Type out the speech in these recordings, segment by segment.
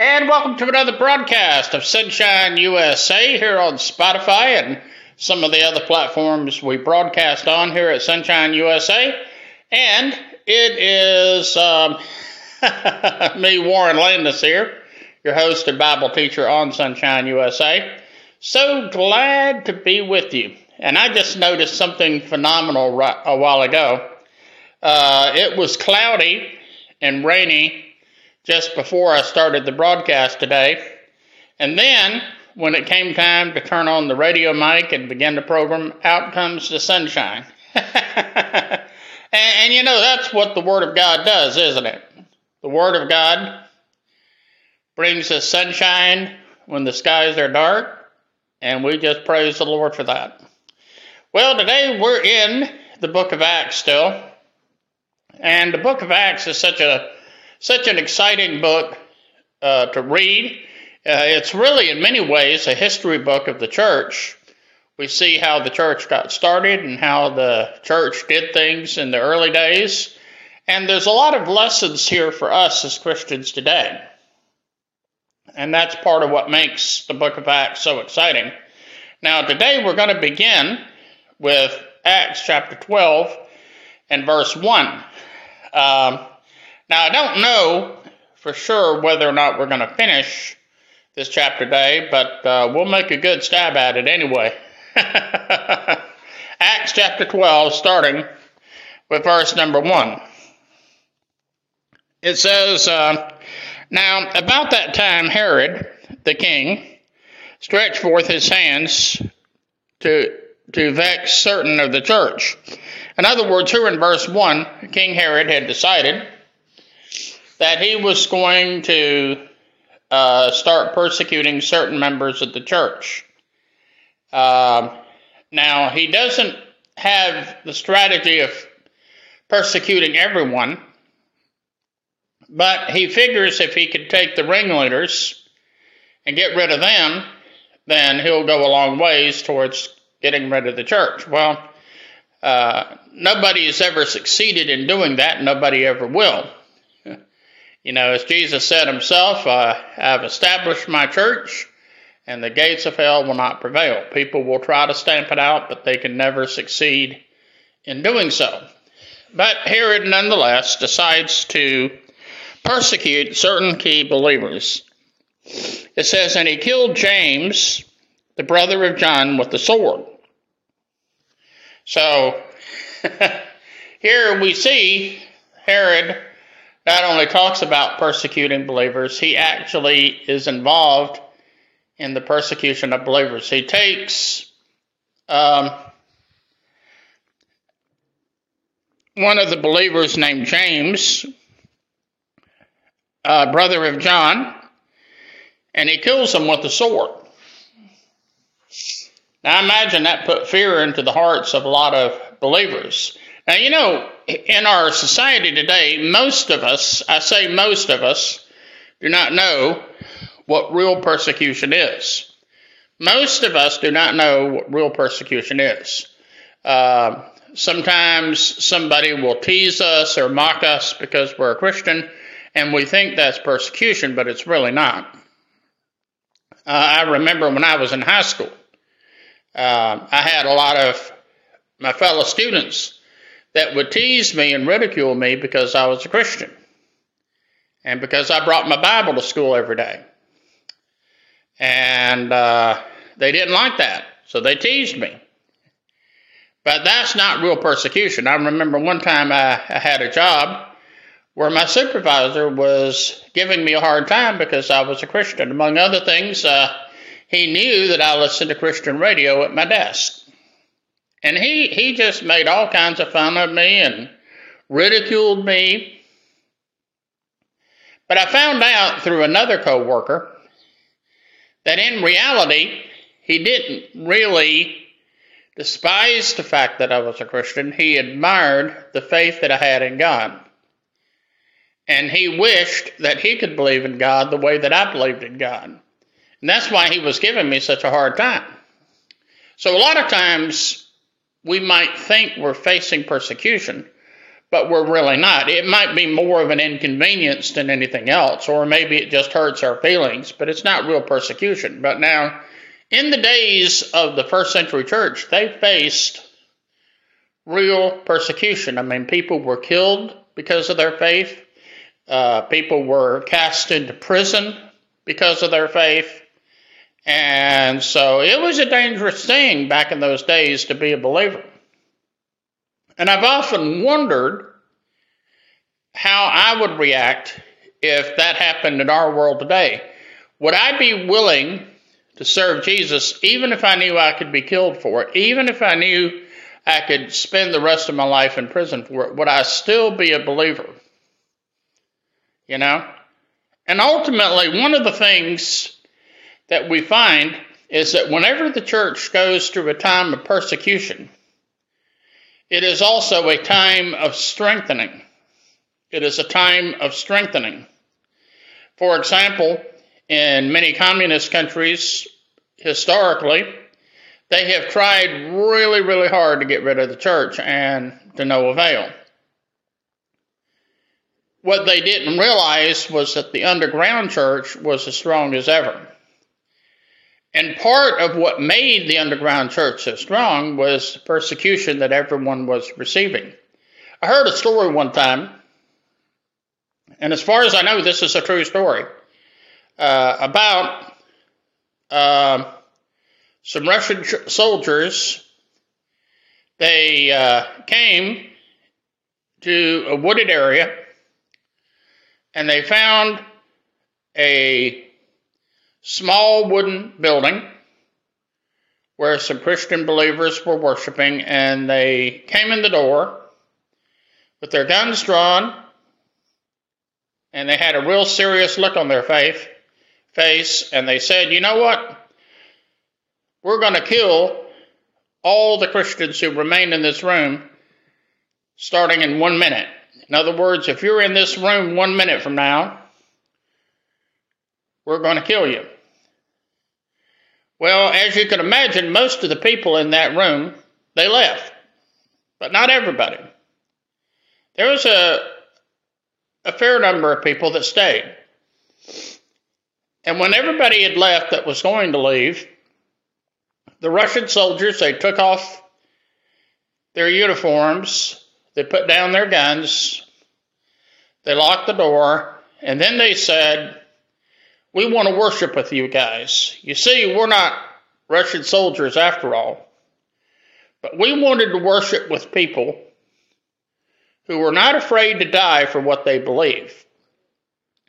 And welcome to another broadcast of Sonshine USA here on Spotify and some of the other platforms we broadcast on here at Sonshine USA. And it is um, me, Warren Landis, here, your host and Bible teacher on Sonshine USA. So glad to be with you. And I just noticed something phenomenal right, a while ago. Uh, it was cloudy and rainy just before I started the broadcast today. And then, when it came time to turn on the radio mic and begin the program, out comes the sunshine. and, and you know, that's what the Word of God does, isn't it? The Word of God brings us sunshine when the skies are dark, and we just praise the Lord for that. Well, today we're in the book of Acts still, and the book of Acts is such a such an exciting book uh, to read. Uh, it's really, in many ways, a history book of the church. We see how the church got started and how the church did things in the early days. And there's a lot of lessons here for us as Christians today. And that's part of what makes the book of Acts so exciting. Now, today we're going to begin with Acts chapter 12 and verse 1. Um, now, I don't know for sure whether or not we're going to finish this chapter today, but uh, we'll make a good stab at it anyway. Acts chapter 12, starting with verse number 1. It says, uh, Now, about that time, Herod the king stretched forth his hands to, to vex certain of the church. In other words, here in verse 1, King Herod had decided that he was going to uh, start persecuting certain members of the church. Uh, now, he doesn't have the strategy of persecuting everyone, but he figures if he could take the ringleaders and get rid of them, then he'll go a long ways towards getting rid of the church. Well, uh, nobody has ever succeeded in doing that, nobody ever will. You know, as Jesus said himself, I've established my church, and the gates of hell will not prevail. People will try to stamp it out, but they can never succeed in doing so. But Herod, nonetheless, decides to persecute certain key believers. It says, And he killed James, the brother of John, with the sword. So, here we see Herod not only talks about persecuting believers, he actually is involved in the persecution of believers. He takes um, one of the believers named James, uh, brother of John, and he kills him with a sword. Now, I imagine that put fear into the hearts of a lot of believers. Now, you know, in our society today, most of us, I say most of us, do not know what real persecution is. Most of us do not know what real persecution is. Uh, sometimes somebody will tease us or mock us because we're a Christian, and we think that's persecution, but it's really not. Uh, I remember when I was in high school, uh, I had a lot of my fellow students that would tease me and ridicule me because I was a Christian and because I brought my Bible to school every day. And uh, they didn't like that, so they teased me. But that's not real persecution. I remember one time I, I had a job where my supervisor was giving me a hard time because I was a Christian. Among other things, uh, he knew that I listened to Christian radio at my desk. And he, he just made all kinds of fun of me and ridiculed me. But I found out through another coworker that in reality, he didn't really despise the fact that I was a Christian. He admired the faith that I had in God. And he wished that he could believe in God the way that I believed in God. And that's why he was giving me such a hard time. So a lot of times we might think we're facing persecution, but we're really not. It might be more of an inconvenience than anything else, or maybe it just hurts our feelings, but it's not real persecution. But now, in the days of the first century church, they faced real persecution. I mean, people were killed because of their faith, uh, people were cast into prison because of their faith. And so it was a dangerous thing back in those days to be a believer. And I've often wondered how I would react if that happened in our world today. Would I be willing to serve Jesus even if I knew I could be killed for it, even if I knew I could spend the rest of my life in prison for it? Would I still be a believer? You know? And ultimately, one of the things that we find is that whenever the church goes through a time of persecution, it is also a time of strengthening. It is a time of strengthening. For example, in many communist countries, historically, they have tried really, really hard to get rid of the church and to no avail. What they didn't realize was that the underground church was as strong as ever. And part of what made the underground church so strong was the persecution that everyone was receiving. I heard a story one time, and as far as I know, this is a true story, uh, about uh, some Russian soldiers. They uh, came to a wooded area and they found a small wooden building where some Christian believers were worshiping, and they came in the door with their guns drawn, and they had a real serious look on their face, face and they said, You know what? We're going to kill all the Christians who remain in this room starting in one minute. In other words, if you're in this room one minute from now, we're going to kill you. Well, as you can imagine, most of the people in that room, they left, but not everybody. There was a, a fair number of people that stayed. And when everybody had left that was going to leave, the Russian soldiers, they took off their uniforms, they put down their guns, they locked the door, and then they said, we want to worship with you guys. You see, we're not Russian soldiers after all. But we wanted to worship with people who were not afraid to die for what they believe.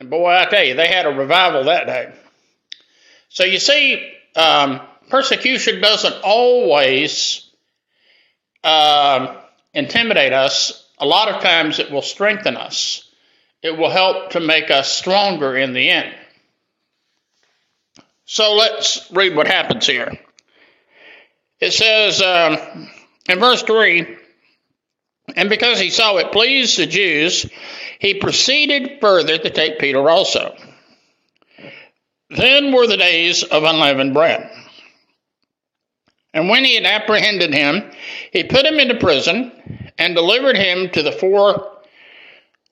And boy, I tell you, they had a revival that day. So you see, um, persecution doesn't always uh, intimidate us. A lot of times it will strengthen us. It will help to make us stronger in the end. So let's read what happens here. It says um, in verse 3 And because he saw it pleased the Jews, he proceeded further to take Peter also. Then were the days of unleavened bread. And when he had apprehended him, he put him into prison and delivered him to the four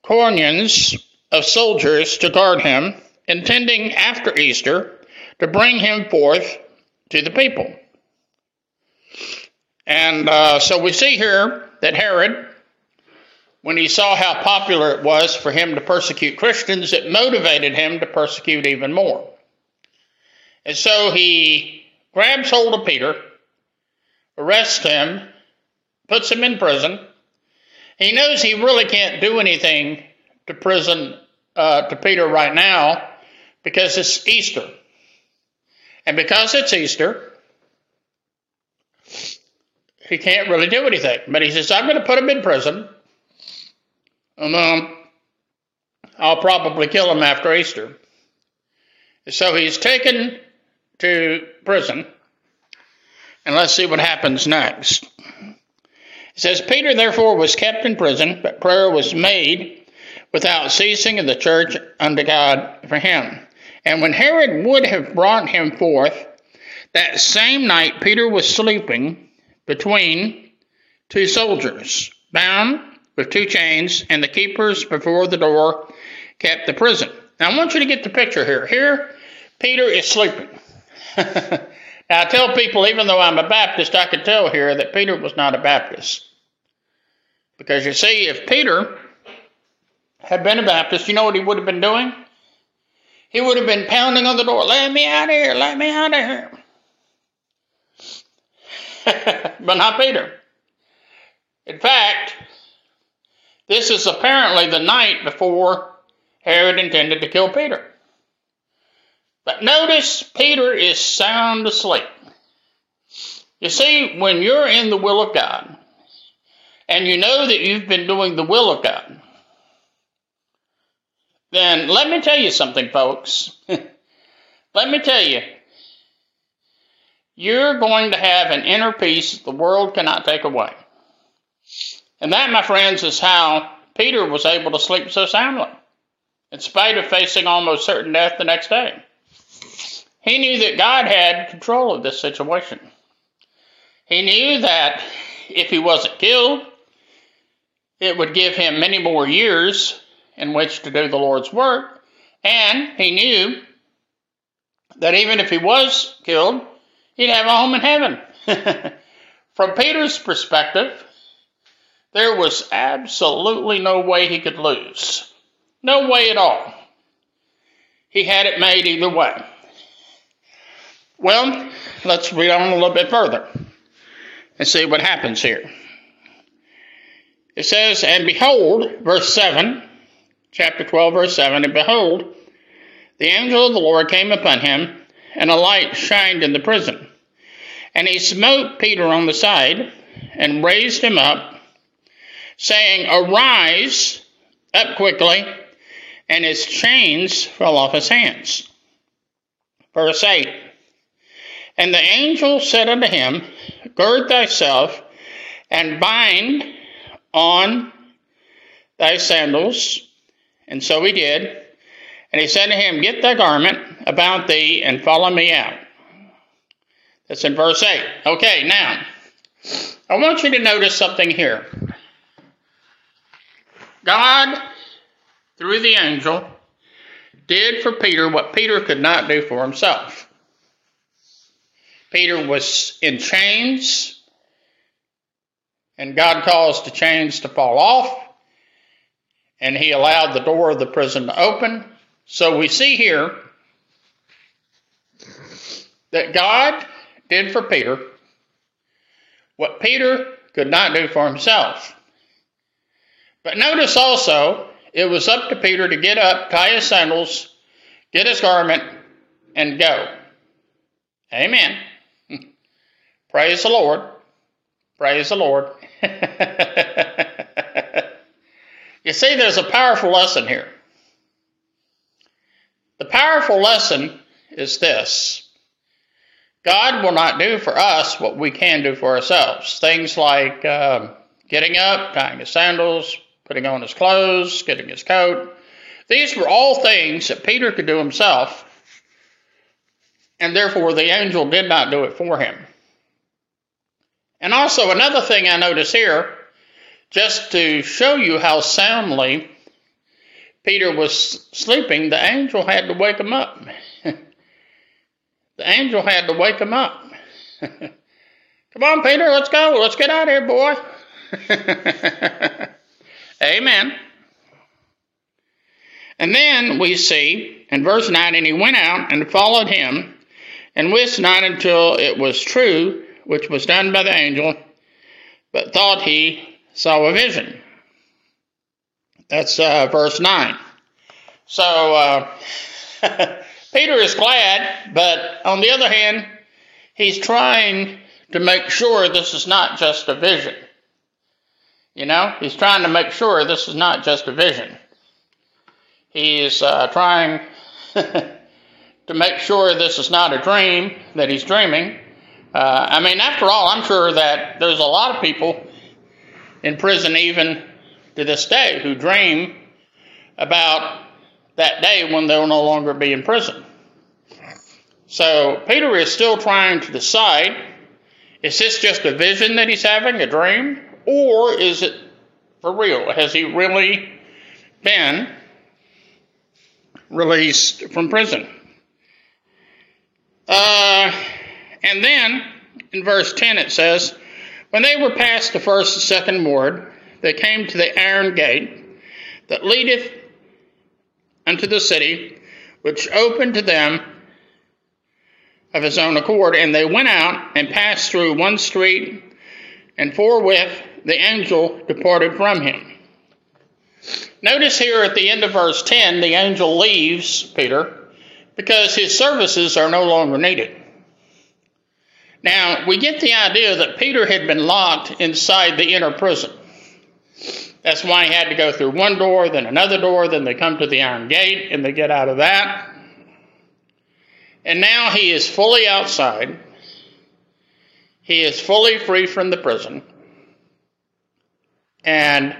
quaternions of soldiers to guard him, intending after Easter to bring him forth to the people. And uh, so we see here that Herod, when he saw how popular it was for him to persecute Christians, it motivated him to persecute even more. And so he grabs hold of Peter, arrests him, puts him in prison. He knows he really can't do anything to prison uh, to Peter right now because it's Easter. And because it's Easter, he can't really do anything. But he says, I'm going to put him in prison. And um, I'll probably kill him after Easter. So he's taken to prison. And let's see what happens next. It says, Peter therefore was kept in prison, but prayer was made without ceasing in the church unto God for him. And when Herod would have brought him forth, that same night Peter was sleeping between two soldiers, bound with two chains, and the keepers before the door kept the prison. Now I want you to get the picture here. Here, Peter is sleeping. now I tell people, even though I'm a Baptist, I can tell here that Peter was not a Baptist. Because you see, if Peter had been a Baptist, you know what he would have been doing? He would have been pounding on the door, let me out of here, let me out of here. but not Peter. In fact, this is apparently the night before Herod intended to kill Peter. But notice Peter is sound asleep. You see, when you're in the will of God, and you know that you've been doing the will of God, then let me tell you something, folks. let me tell you, you're going to have an inner peace the world cannot take away. And that, my friends, is how Peter was able to sleep so soundly, in spite of facing almost certain death the next day. He knew that God had control of this situation. He knew that if he wasn't killed, it would give him many more years in which to do the Lord's work. And he knew that even if he was killed, he'd have a home in heaven. From Peter's perspective, there was absolutely no way he could lose. No way at all. He had it made either way. Well, let's read on a little bit further and see what happens here. It says, And behold, verse 7, chapter 12, verse 7, And behold, the angel of the Lord came upon him, and a light shined in the prison. And he smote Peter on the side, and raised him up, saying, Arise up quickly, and his chains fell off his hands. Verse 8 And the angel said unto him, Gird thyself, and bind on thy sandals. And so he did. And he said to him, Get thy garment about thee, and follow me out. That's in verse 8. Okay, now, I want you to notice something here. God, through the angel, did for Peter what Peter could not do for himself. Peter was in chains, and God caused the chains to fall off, and he allowed the door of the prison to open. So we see here that God did for Peter what Peter could not do for himself. But notice also, it was up to Peter to get up, tie his sandals, get his garment, and go. Amen. Praise the Lord. Praise the Lord. you see, there's a powerful lesson here. The powerful lesson is this God will not do for us what we can do for ourselves. Things like uh, getting up, tying his sandals, putting on his clothes, getting his coat. These were all things that Peter could do himself, and therefore the angel did not do it for him. And also, another thing I notice here, just to show you how soundly Peter was sleeping, the angel had to wake him up. the angel had to wake him up. Come on, Peter, let's go. Let's get out of here, boy. Amen. And then we see in verse 9, and he went out and followed him, and wist not until it was true, which was done by the angel, but thought he saw a vision. That's uh, verse 9. So uh, Peter is glad, but on the other hand, he's trying to make sure this is not just a vision. You know, he's trying to make sure this is not just a vision. He's uh, trying to make sure this is not a dream that he's dreaming. Uh, I mean, after all, I'm sure that there's a lot of people in prison, even to this day, who dream about that day when they'll no longer be in prison. So Peter is still trying to decide is this just a vision that he's having, a dream? Or is it For real, has he really been released from prison? Uh, and then in verse 10 it says, When they were past the first and second ward, they came to the iron gate that leadeth unto the city, which opened to them of his own accord. And they went out and passed through one street, and forthwith the angel departed from him. Notice here at the end of verse 10, the angel leaves Peter because his services are no longer needed. Now, we get the idea that Peter had been locked inside the inner prison. That's why he had to go through one door, then another door, then they come to the iron gate and they get out of that. And now he is fully outside. He is fully free from the prison. And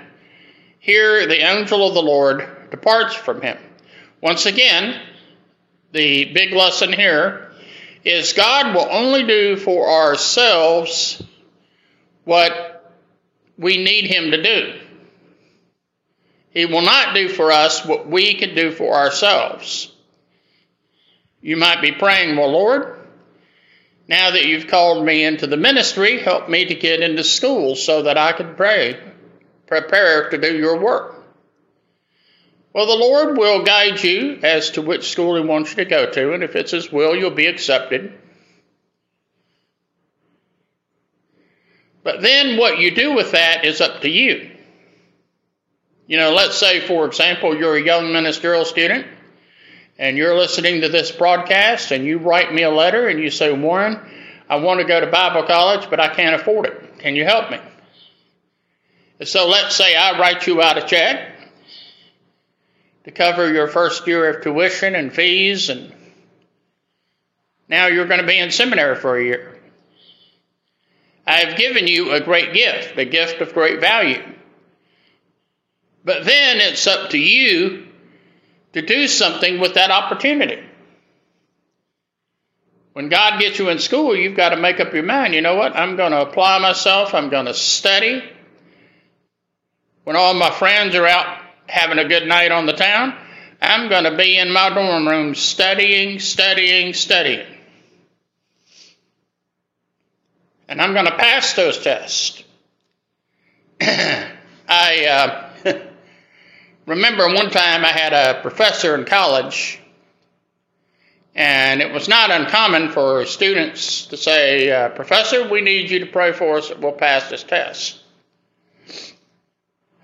here the angel of the Lord departs from him. Once again, the big lesson here is God will only do for ourselves what we need Him to do. He will not do for us what we can do for ourselves. You might be praying, Well, Lord, now that you've called me into the ministry, help me to get into school so that I can pray, prepare to do your work. Well, the Lord will guide you as to which school He wants you to go to, and if it's His will, you'll be accepted. But then what you do with that is up to you. You know, let's say, for example, you're a young ministerial student and you're listening to this broadcast and you write me a letter and you say, Warren, I want to go to Bible college, but I can't afford it. Can you help me? So let's say I write you out a check to cover your first year of tuition and fees, and now you're going to be in seminary for a year. I have given you a great gift, a gift of great value. But then it's up to you to do something with that opportunity. When God gets you in school, you've got to make up your mind you know what? I'm going to apply myself, I'm going to study. When all my friends are out having a good night on the town, I'm going to be in my dorm room studying, studying, studying. And I'm going to pass those tests. I uh, remember one time I had a professor in college, and it was not uncommon for students to say, uh, Professor, we need you to pray for us that we'll pass this test.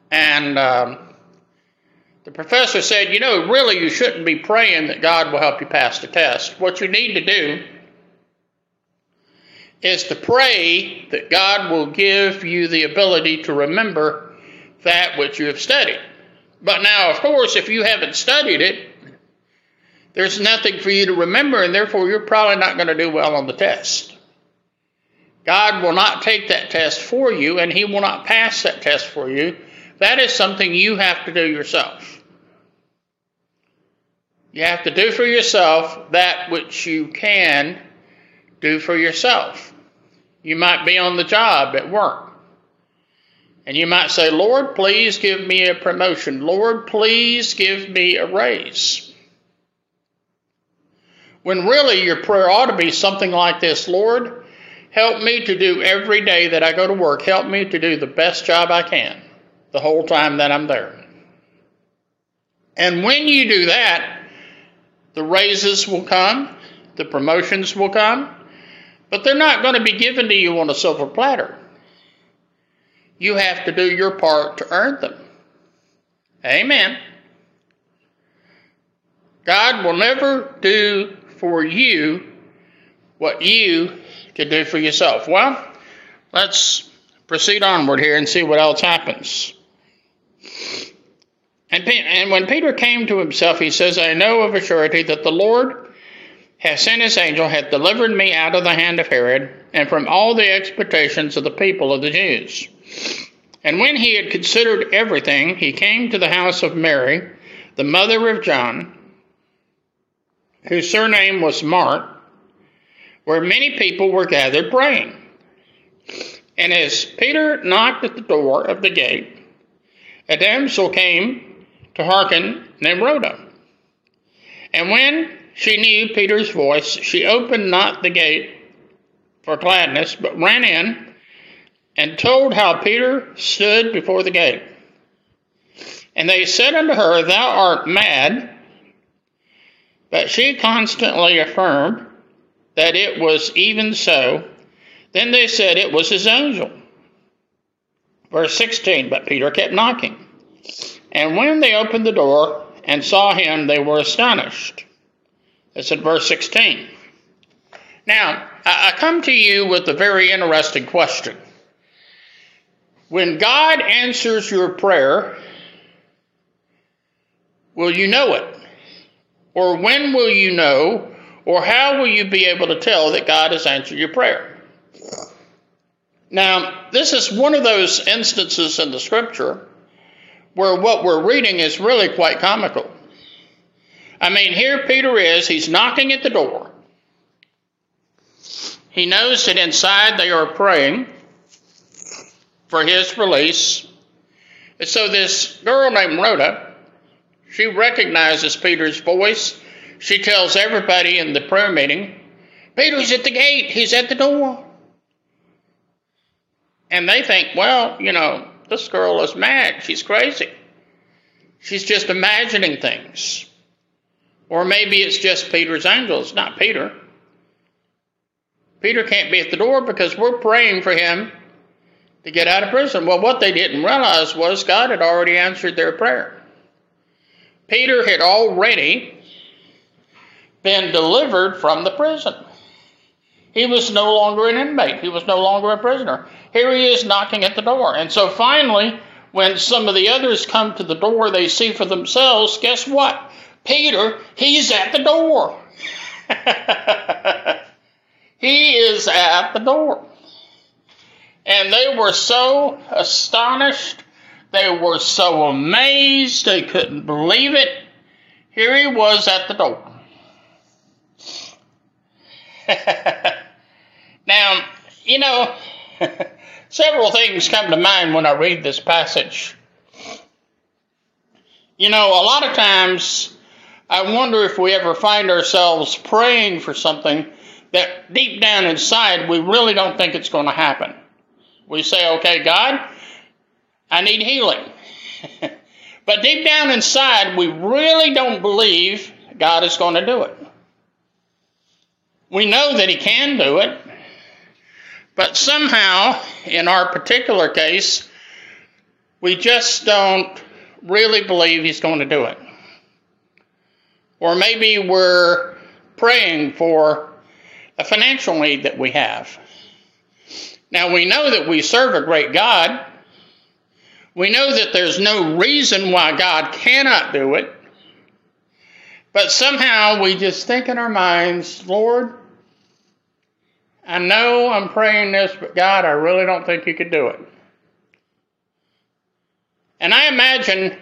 And um, the professor said, You know, really, you shouldn't be praying that God will help you pass the test. What you need to do is to pray that God will give you the ability to remember that which you have studied. But now, of course, if you haven't studied it, there's nothing for you to remember, and therefore you're probably not going to do well on the test. God will not take that test for you, and He will not pass that test for you. That is something you have to do yourself. You have to do for yourself that which you can do for yourself. You might be on the job at work. And you might say, Lord, please give me a promotion. Lord, please give me a raise. When really your prayer ought to be something like this Lord, help me to do every day that I go to work, help me to do the best job I can the whole time that I'm there. And when you do that, the raises will come, the promotions will come, but they're not going to be given to you on a silver platter. You have to do your part to earn them. Amen. God will never do for you what you can do for yourself. Well, let's proceed onward here and see what else happens. And, and when Peter came to himself, he says, I know of a surety that the Lord has sent his angel, hath delivered me out of the hand of Herod, and from all the expectations of the people of the Jews. And when he had considered everything, he came to the house of Mary, the mother of John, whose surname was Mark, where many people were gathered praying. And as Peter knocked at the door of the gate, a damsel came to hearken named Rhoda. And when she knew Peter's voice, she opened not the gate for gladness, but ran in and told how Peter stood before the gate. And they said unto her, Thou art mad. But she constantly affirmed that it was even so. Then they said it was his angel. Verse 16 But Peter kept knocking. And when they opened the door and saw him, they were astonished. That's in verse 16. Now, I come to you with a very interesting question. When God answers your prayer, will you know it? Or when will you know? Or how will you be able to tell that God has answered your prayer? Now, this is one of those instances in the scripture where what we're reading is really quite comical. I mean, here Peter is, he's knocking at the door. He knows that inside they are praying for his release. And so this girl named Rhoda, she recognizes Peter's voice. She tells everybody in the prayer meeting, Peter's at the gate, he's at the door. And they think, well, you know, this girl is mad. She's crazy. She's just imagining things. Or maybe it's just Peter's angel. It's not Peter. Peter can't be at the door because we're praying for him to get out of prison. Well, what they didn't realize was God had already answered their prayer. Peter had already been delivered from the prison. He was no longer an inmate, he was no longer a prisoner. Here he is knocking at the door. And so finally, when some of the others come to the door, they see for themselves, guess what? Peter, he's at the door. he is at the door. And they were so astonished. They were so amazed. They couldn't believe it. Here he was at the door. now, you know, several things come to mind when I read this passage. You know, a lot of times I wonder if we ever find ourselves praying for something that deep down inside we really don't think it's going to happen. We say, okay, God, I need healing. but deep down inside, we really don't believe God is going to do it. We know that He can do it, but somehow, in our particular case, we just don't really believe He's going to do it. Or maybe we're praying for a financial need that we have. Now, we know that we serve a great God. We know that there's no reason why God cannot do it. But somehow we just think in our minds, Lord, I know I'm praying this, but God, I really don't think you could do it. And I imagine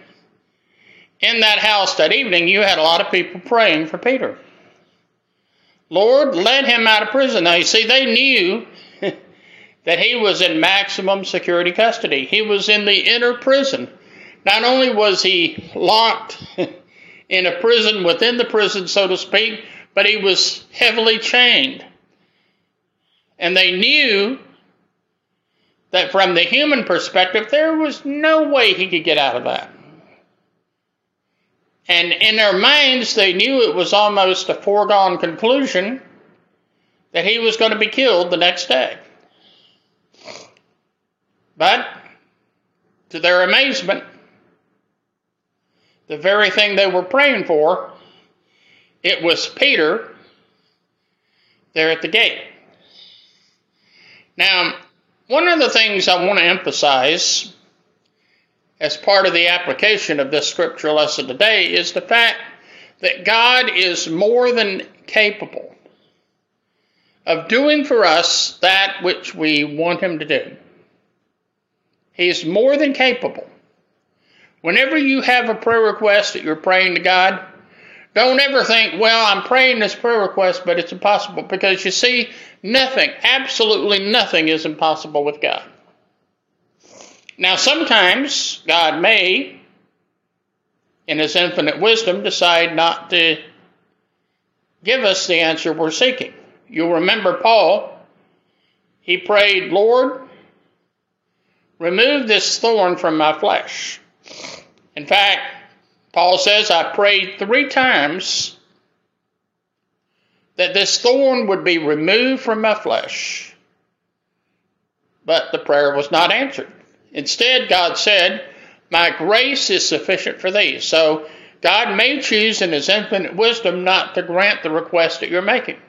in that house that evening, you had a lot of people praying for Peter. Lord, let him out of prison. Now, you see, they knew that he was in maximum security custody. He was in the inner prison. Not only was he locked in a prison within the prison, so to speak, but he was heavily chained. And they knew that from the human perspective, there was no way he could get out of that. And in their minds, they knew it was almost a foregone conclusion that he was going to be killed the next day. But, to their amazement, the very thing they were praying for, it was Peter there at the gate. Now, one of the things I want to emphasize as part of the application of this scripture lesson today is the fact that God is more than capable of doing for us that which we want Him to do. He's more than capable. Whenever you have a prayer request that you're praying to God, don't ever think, well, I'm praying this prayer request, but it's impossible. Because you see, nothing, absolutely nothing is impossible with God. Now, sometimes God may, in His infinite wisdom, decide not to give us the answer we're seeking. You'll remember Paul, he prayed, Lord, remove this thorn from my flesh. In fact, Paul says, I prayed three times that this thorn would be removed from my flesh. But the prayer was not answered. Instead, God said, My grace is sufficient for thee. So God may choose in his infinite wisdom not to grant the request that you're making.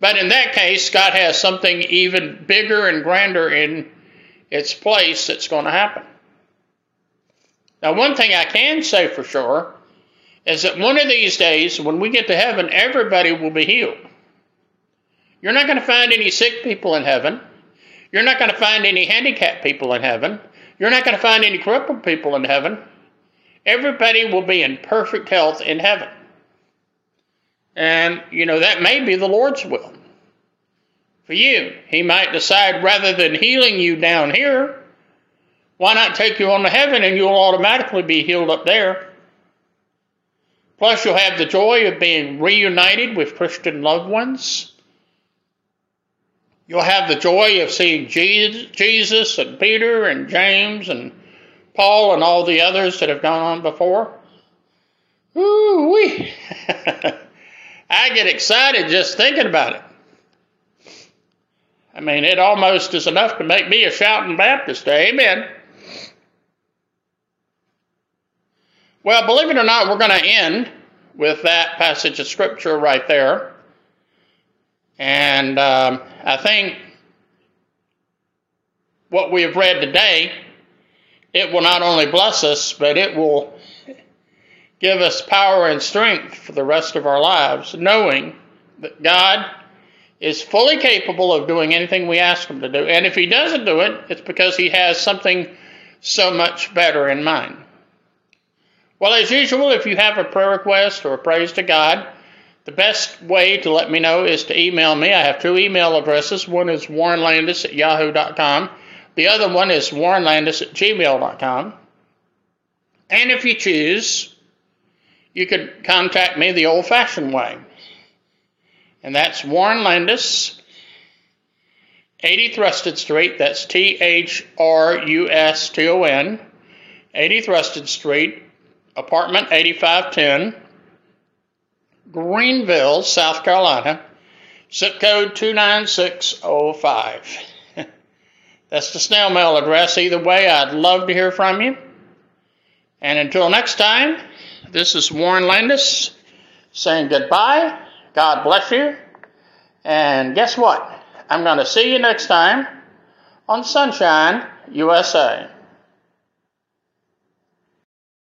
But in that case, God has something even bigger and grander in its place that's going to happen. Now, one thing I can say for sure is that one of these days, when we get to heaven, everybody will be healed. You're not going to find any sick people in heaven. You're not going to find any handicapped people in heaven. You're not going to find any crippled people in heaven. Everybody will be in perfect health in heaven. And, you know, that may be the Lord's will for you. He might decide rather than healing you down here, why not take you on to heaven and you'll automatically be healed up there? Plus, you'll have the joy of being reunited with Christian loved ones. You'll have the joy of seeing Jesus and Peter and James and Paul and all the others that have gone on before. Ooh wee! I get excited just thinking about it. I mean, it almost is enough to make me a shouting Baptist. Amen. Well, believe it or not, we're going to end with that passage of Scripture right there. And um, I think what we have read today, it will not only bless us, but it will give us power and strength for the rest of our lives, knowing that God is fully capable of doing anything we ask Him to do. And if He doesn't do it, it's because He has something so much better in mind. Well, as usual, if you have a prayer request or a praise to God, the best way to let me know is to email me. I have two email addresses. One is warrenlandis at yahoo.com. The other one is warrenlandis at gmail.com. And if you choose, you could contact me the old fashioned way. And that's Warren Landis, 80 Thruston Street. That's T H R U S T O N, 80 Thruston Street, apartment 8510, Greenville, South Carolina, zip code 29605. That's the snail mail address. Either way, I'd love to hear from you. And until next time, this is Warren Landis saying goodbye. God bless you. And guess what? I'm going to see you next time on Sonshine USA.